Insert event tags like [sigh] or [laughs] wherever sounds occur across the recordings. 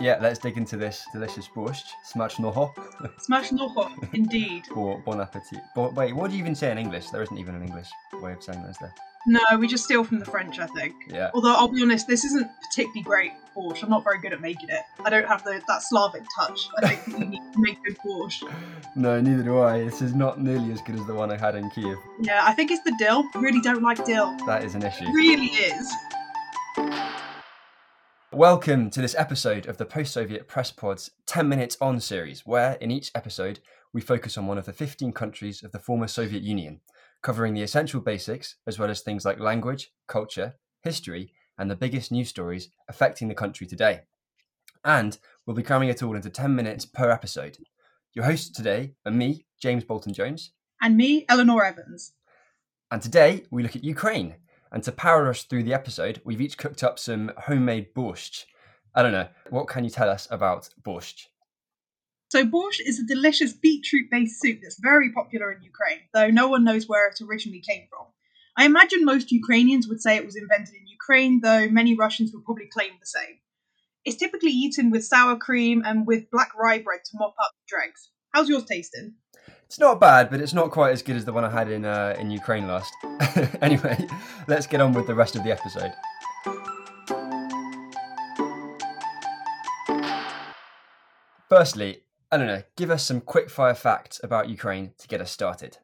Yeah, let's dig into this delicious borscht. Smacznoho. [laughs] Smacznoho, indeed. or [laughs] bon appetit. But wait, what do you even say in English? There isn't even an English way of saying that, is there? No, we just steal from the French, I think. Yeah. Although I'll be honest, this isn't particularly great borscht. I'm not very good at making it. I don't have the that Slavic touch. I don't think you need to make good borscht. [laughs] No, neither do I. This is not nearly as good as the one I had in Kiev. Yeah, I think it's the dill. Really don't like dill. That is an issue. Really is. Welcome to this episode of the Post Soviet Press Pod's 10 Minutes On series, where in each episode we focus on one of the 15 countries of the former Soviet Union, covering the essential basics as well as things like language, culture, history, and the biggest news stories affecting the country today. And we'll be cramming it all into 10 minutes per episode. Your hosts today are me, James Bolton-Jones, And me, Eleanor Evans. and today we look at Ukraine. And to power us through the episode, we've each cooked up some homemade borscht. Eleanor, what can you tell us about borscht? So borscht is a delicious beetroot-based soup that's very popular in Ukraine, though no one knows where it originally came from. I imagine most Ukrainians would say it was invented in Ukraine, though many Russians would probably claim the same. It's typically eaten with sour cream and with black rye bread to mop up the dregs. How's yours tasting? It's not bad, but it's not quite as good as the one I had in uh, in Ukraine last. [laughs] anyway, let's get on with the rest of the episode. Firstly, Eleanor, give us some quick fire facts about Ukraine to get us started.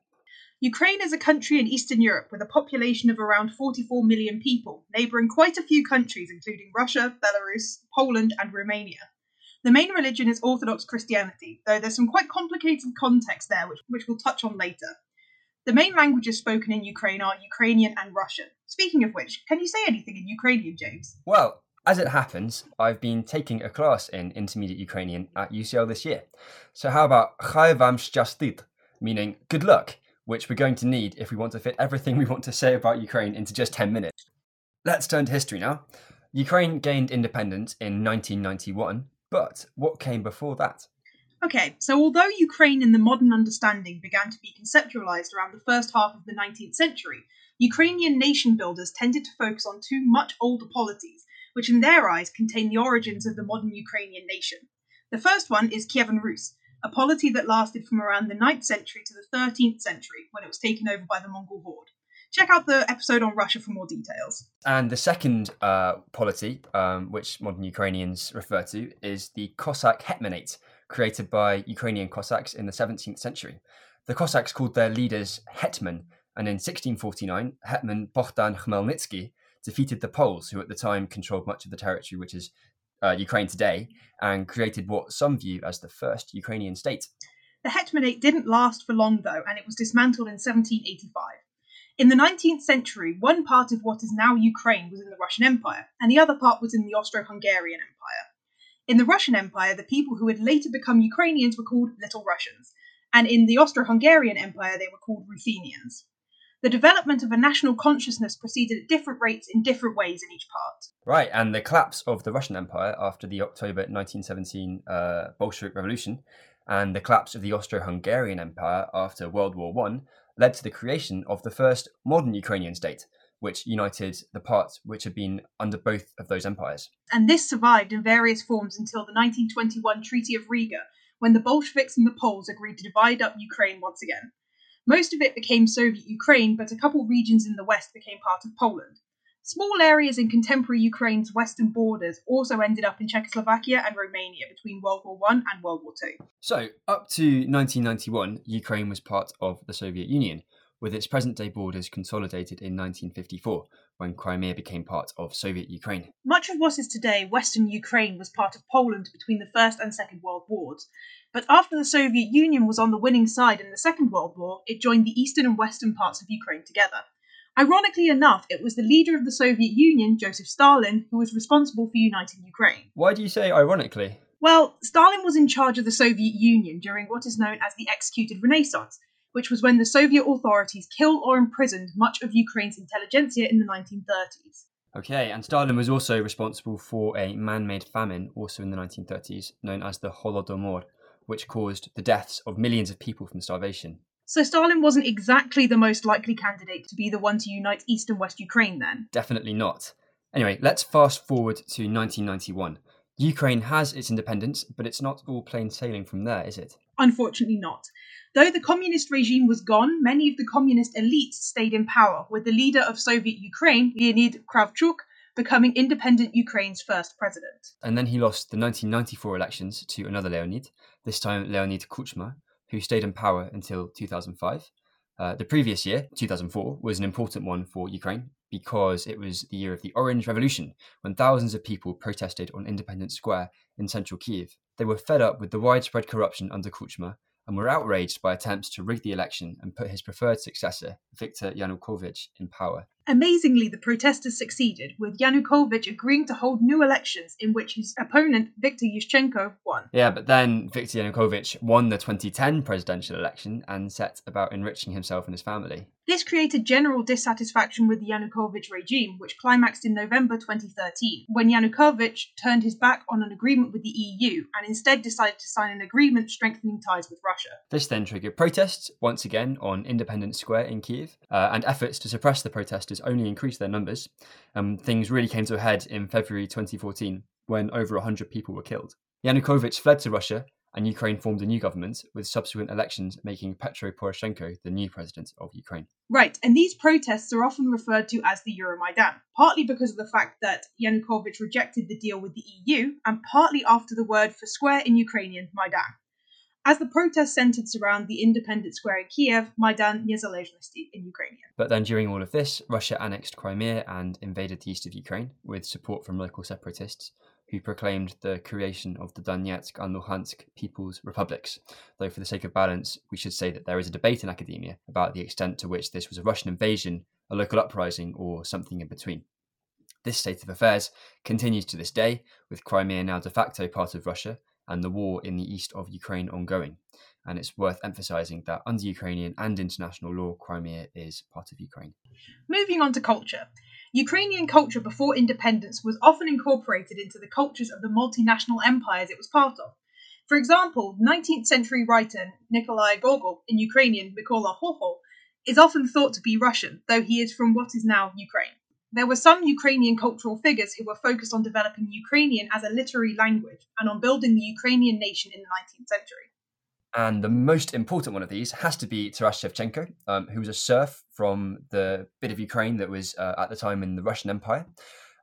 Ukraine is a country in Eastern Europe with a population of around 44 million people, neighbouring quite a few countries including Russia, Belarus, Poland, and Romania. The main religion is Orthodox Christianity, though there's some quite complicated context there, which, which we'll touch on later. The main languages spoken in Ukraine are Ukrainian and Russian. Speaking of which, can you say anything in Ukrainian, James? Well, as it happens, I've been taking a class in intermediate Ukrainian at UCL this year. So how about Khai vam shchastyt, meaning good luck, which we're going to need if we want to fit everything [laughs] we want to say about Ukraine into just 10 minutes. Let's turn to history now. Ukraine gained independence in 1991, but what came before that? Okay, so although Ukraine in the modern understanding began to be conceptualized around the first half of the 19th century, Ukrainian nation builders tended to focus on two much older polities, which in their eyes contain the origins of the modern Ukrainian nation. The first one is Kievan Rus, a polity that lasted from around the 9th century to the 13th century when it was taken over by the Mongol horde. Check out the episode on Russia for more details. And the second uh, polity, um, which modern Ukrainians refer to, is the Cossack Hetmanate, created by Ukrainian Cossacks in the 17th century. The Cossacks called their leaders hetman, and in 1649, hetman Bohdan Khmelnytsky defeated the Poles, who at the time controlled much of the territory which is uh, Ukraine today, and created what some view as the first Ukrainian state. The Hetmanate didn't last for long though, and it was dismantled in 1785. In the 19th century, one part of what is now Ukraine was in the Russian Empire, and the other part was in the Austro Hungarian Empire. In the Russian Empire, the people who would later become Ukrainians were called Little Russians, and in the Austro Hungarian Empire, they were called Ruthenians. The development of a national consciousness proceeded at different rates in different ways in each part. Right, and the collapse of the Russian Empire after the October 1917 uh, Bolshevik Revolution and the collapse of the Austro-Hungarian Empire after World War One led to the creation of the first modern Ukrainian state, which united the parts which had been under both of those empires. and this survived in various forms until the 1921 Treaty of Riga, when the Bolsheviks and the Poles agreed to divide up Ukraine once again. Most of it became Soviet Ukraine, but a couple regions in the west became part of Poland. Small areas in contemporary Ukraine's western borders also ended up in Czechoslovakia and Romania between World War One and World War Two. So, up to 1991, Ukraine was part of the Soviet Union, with its present day borders consolidated in 1954, when Crimea became part of Soviet Ukraine. Much of what is today Western Ukraine was part of Poland between the First and Second World Wars, but after the Soviet Union was on the winning side in the Second World War, it joined the eastern and western parts of Ukraine together. Ironically enough, it was the leader of the Soviet Union, Joseph Stalin, who was responsible for uniting Ukraine. Why do you say ironically? Well, Stalin was in charge of the Soviet Union during what is known as the Executed Renaissance, which was when the Soviet authorities killed or imprisoned much of Ukraine's intelligentsia in the 1930s. Okay, and Stalin was also responsible for a man made famine, also in the 1930s, known as the Holodomor, which caused the deaths of millions of people from starvation. So Stalin wasn't exactly the most likely candidate to be the one to unite East and West Ukraine then. Definitely not. Anyway, let's fast forward to 1991. Ukraine has its independence, but it's not all plain sailing from there, is it? Unfortunately, not. Though the communist regime was gone, many of the communist elites stayed in power, with the leader of Soviet Ukraine, Leonid Kravchuk, becoming independent Ukraine's first president. And then he lost the 1994 elections to another Leonid, this time Leonid Kuchma, who stayed in power until 2005. Uh, the previous year, 2004, was an important one for Ukraine because it was the year of the Orange Revolution, when thousands of people protested on Independence Square in central Kiev. They were fed up with the widespread corruption under Kuchma and were outraged by attempts to rig the election and put his preferred successor, Viktor Yanukovych, in power. Amazingly, the protesters succeeded, with Yanukovych agreeing to hold new elections in which his opponent, Viktor Yushchenko, won. Yeah, but then Viktor Yanukovych won the 2010 presidential election and set about enriching himself and his family. This created general dissatisfaction with the Yanukovych regime, which climaxed in November 2013, when Yanukovych turned his back on an agreement with the EU and instead decided to sign an agreement strengthening ties with Russia. This then triggered protests, once again on Independence Square in Kiev, uh, and efforts to suppress the protesters only increased their numbers. Um, things really came to a head in February 2014 when over 100 people were killed. Yanukovych fled to Russia and Ukraine formed a new government, with subsequent elections making Petro Poroshenko the new president of Ukraine. Right, and these protests are often referred to as the Euromaidan, partly because of the fact that Yanukovych rejected the deal with the EU, and partly after the word for square in Ukrainian, Maidan. As the protests centered around the independent square in Kiev, Maidan Nezalezhnosti in Ukrainian. But then during all of this, Russia annexed Crimea and invaded the east of Ukraine with support from local separatists who proclaimed the creation of the Donetsk and Luhansk People's Republics. Though, for the sake of balance, we should say that there is a debate in academia about the extent to which this was a Russian invasion, a local uprising, or something in between. This state of affairs continues to this day, with Crimea now de facto part of Russia and the war in the east of Ukraine ongoing. And it's worth emphasising that under Ukrainian and international law, Crimea is part of Ukraine. Moving on to culture. Ukrainian culture before independence was often incorporated into the cultures of the multinational empires it was part of. For example, 19th century writer Nikolai Gogol, in Ukrainian Mykola Hohol, is often thought to be Russian, though he is from what is now Ukraine. There were some Ukrainian cultural figures who were focused on developing Ukrainian as a literary language and on building the Ukrainian nation in the 19th century. And the most important one of these has to be Taras Shevchenko, um, who was a serf from the bit of Ukraine that was uh, at the time in the Russian Empire.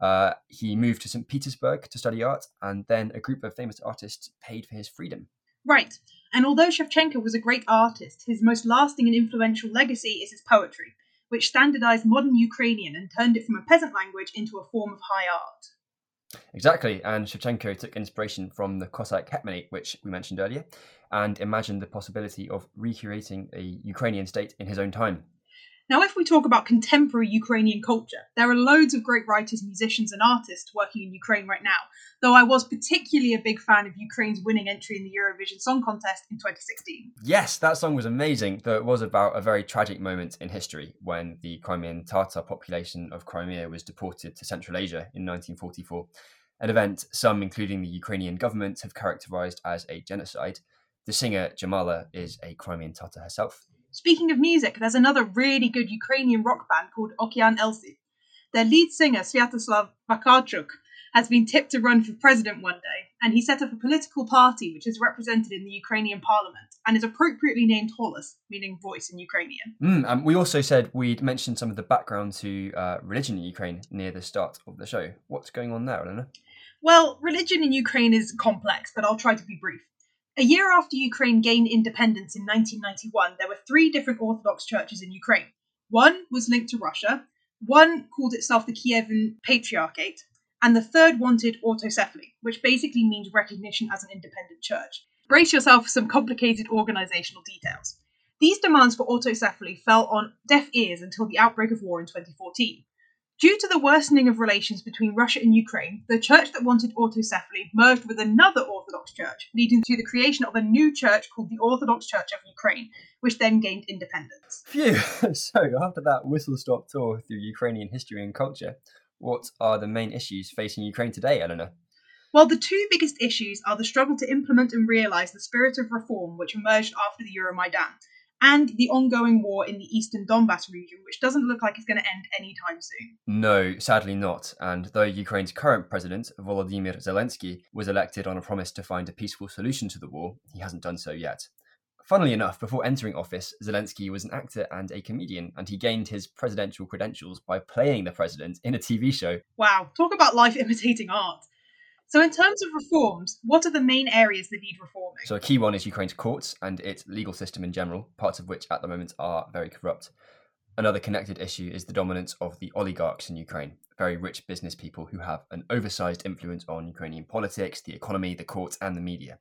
Uh, he moved to St. Petersburg to study art, and then a group of famous artists paid for his freedom. Right, and although Shevchenko was a great artist, his most lasting and influential legacy is his poetry, which standardized modern Ukrainian and turned it from a peasant language into a form of high art. Exactly, and Shevchenko took inspiration from the Cossack hetmanate, which we mentioned earlier, and imagined the possibility of recreating a Ukrainian state in his own time. Now, if we talk about contemporary Ukrainian culture, there are loads of great writers, musicians, and artists working in Ukraine right now, though I was particularly a big fan of Ukraine's winning entry in the Eurovision Song Contest in 2016. Yes, that song was amazing, though it was about a very tragic moment in history when the Crimean Tatar population of Crimea was deported to Central Asia in 1944, an event some, including the Ukrainian government, have characterized as a genocide. The singer Jamala is a Crimean Tatar herself. Speaking of music, there's another really good Ukrainian rock band called Okean Elzy. Their lead singer, Sviatoslav Vakarchuk, has been tipped to run for president one day, and he set up a political party which is represented in the Ukrainian parliament and is appropriately named Holos, meaning voice in Ukrainian. Mm, um, we also said we'd mentioned some of the background to uh, religion in Ukraine near the start of the show. What's going on there, Eleanor? Well, religion in Ukraine is complex, but I'll try to be brief. A year after Ukraine gained independence in 1991, there were three different Orthodox churches in Ukraine. One was linked to Russia, one called itself the Kievan Patriarchate, and the third wanted autocephaly, which basically means recognition as an independent church. Brace yourself for some complicated organizational details. These demands for autocephaly fell on deaf ears until the outbreak of war in 2014. Due to the worsening of relations between Russia and Ukraine, the church that wanted autocephaly merged with another Orthodox church, leading to the creation of a new church called the Orthodox Church of Ukraine, which then gained independence. Phew! [laughs] So, after that whistle stop tour through Ukrainian history and culture, what are the main issues facing Ukraine today, Eleanor? Well, the two biggest issues are the struggle to implement and realise the spirit of reform which emerged after the Euromaidan, and the ongoing war in the eastern Donbass region, which doesn't look like it's going to end anytime soon. No, sadly not. And though Ukraine's current president, Volodymyr Zelensky, was elected on a promise to find a peaceful solution to the war, he hasn't done so yet. Funnily enough, before entering office, Zelensky was an actor and a comedian, and he gained his presidential credentials by playing the president in a TV show. Wow, talk about life imitating art. So, in terms of reforms, what are the main areas that need reforming? So, a key one is Ukraine's courts and its legal system in general, parts of which at the moment are very corrupt. Another connected issue is the dominance of the oligarchs in Ukraine, very rich business people who have an oversized influence on Ukrainian politics, the economy, the courts, and the media.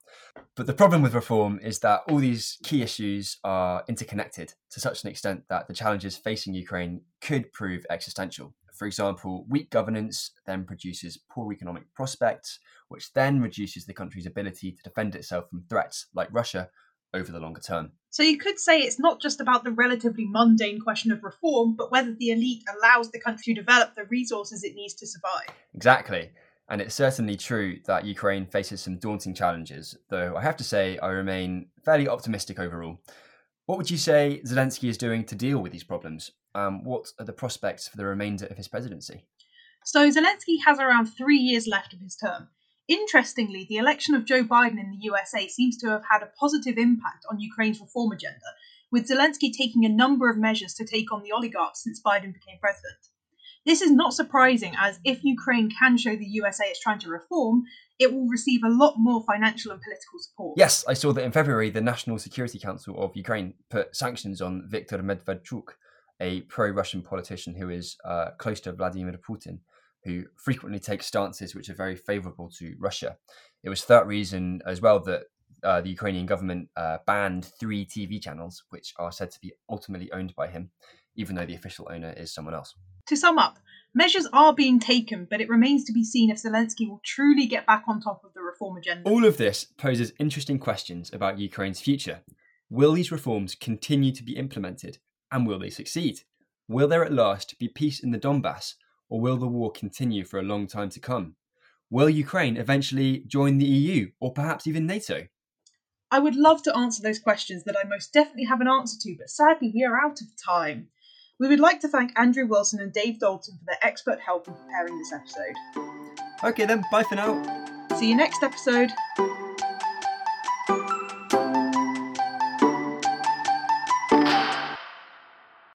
But the problem with reform is that all these key issues are interconnected to such an extent that the challenges facing Ukraine could prove existential. For example, weak governance then produces poor economic prospects, which then reduces the country's ability to defend itself from threats like Russia over the longer term. So you could say it's not just about the relatively mundane question of reform, but whether the elite allows the country to develop the resources it needs to survive. Exactly. And it's certainly true that Ukraine faces some daunting challenges, though I have to say I remain fairly optimistic overall. What would you say Zelensky is doing to deal with these problems? Um, what are the prospects for the remainder of his presidency? So Zelensky has around three years left of his term. Interestingly, the election of Joe Biden in the USA seems to have had a positive impact on Ukraine's reform agenda, with Zelensky taking a number of measures to take on the oligarchs since Biden became president. This is not surprising, as if Ukraine can show the USA it's trying to reform, it will receive a lot more financial and political support. Yes, I saw that in February, the National Security Council of Ukraine put sanctions on Viktor Medvedchuk, a pro Russian politician who is uh, close to Vladimir Putin who frequently takes stances which are very favourable to Russia. It was for that reason as well that uh, the Ukrainian government uh, banned three TV channels, which are said to be ultimately owned by him, even though the official owner is someone else. To sum up, measures are being taken, but it remains to be seen if Zelensky will truly get back on top of the reform agenda. All of this poses interesting questions about Ukraine's future. Will these reforms continue to be implemented, and will they succeed? Will there at last be peace in the Donbass, or will the war continue for a long time to come? Will Ukraine eventually join the EU or perhaps even NATO? I would love to answer those questions that I most definitely have an answer to, but sadly we are out of time. We would like to thank Andrew Wilson and Dave Dalton for their expert help in preparing this episode. Okay, then, bye for now. See you next episode.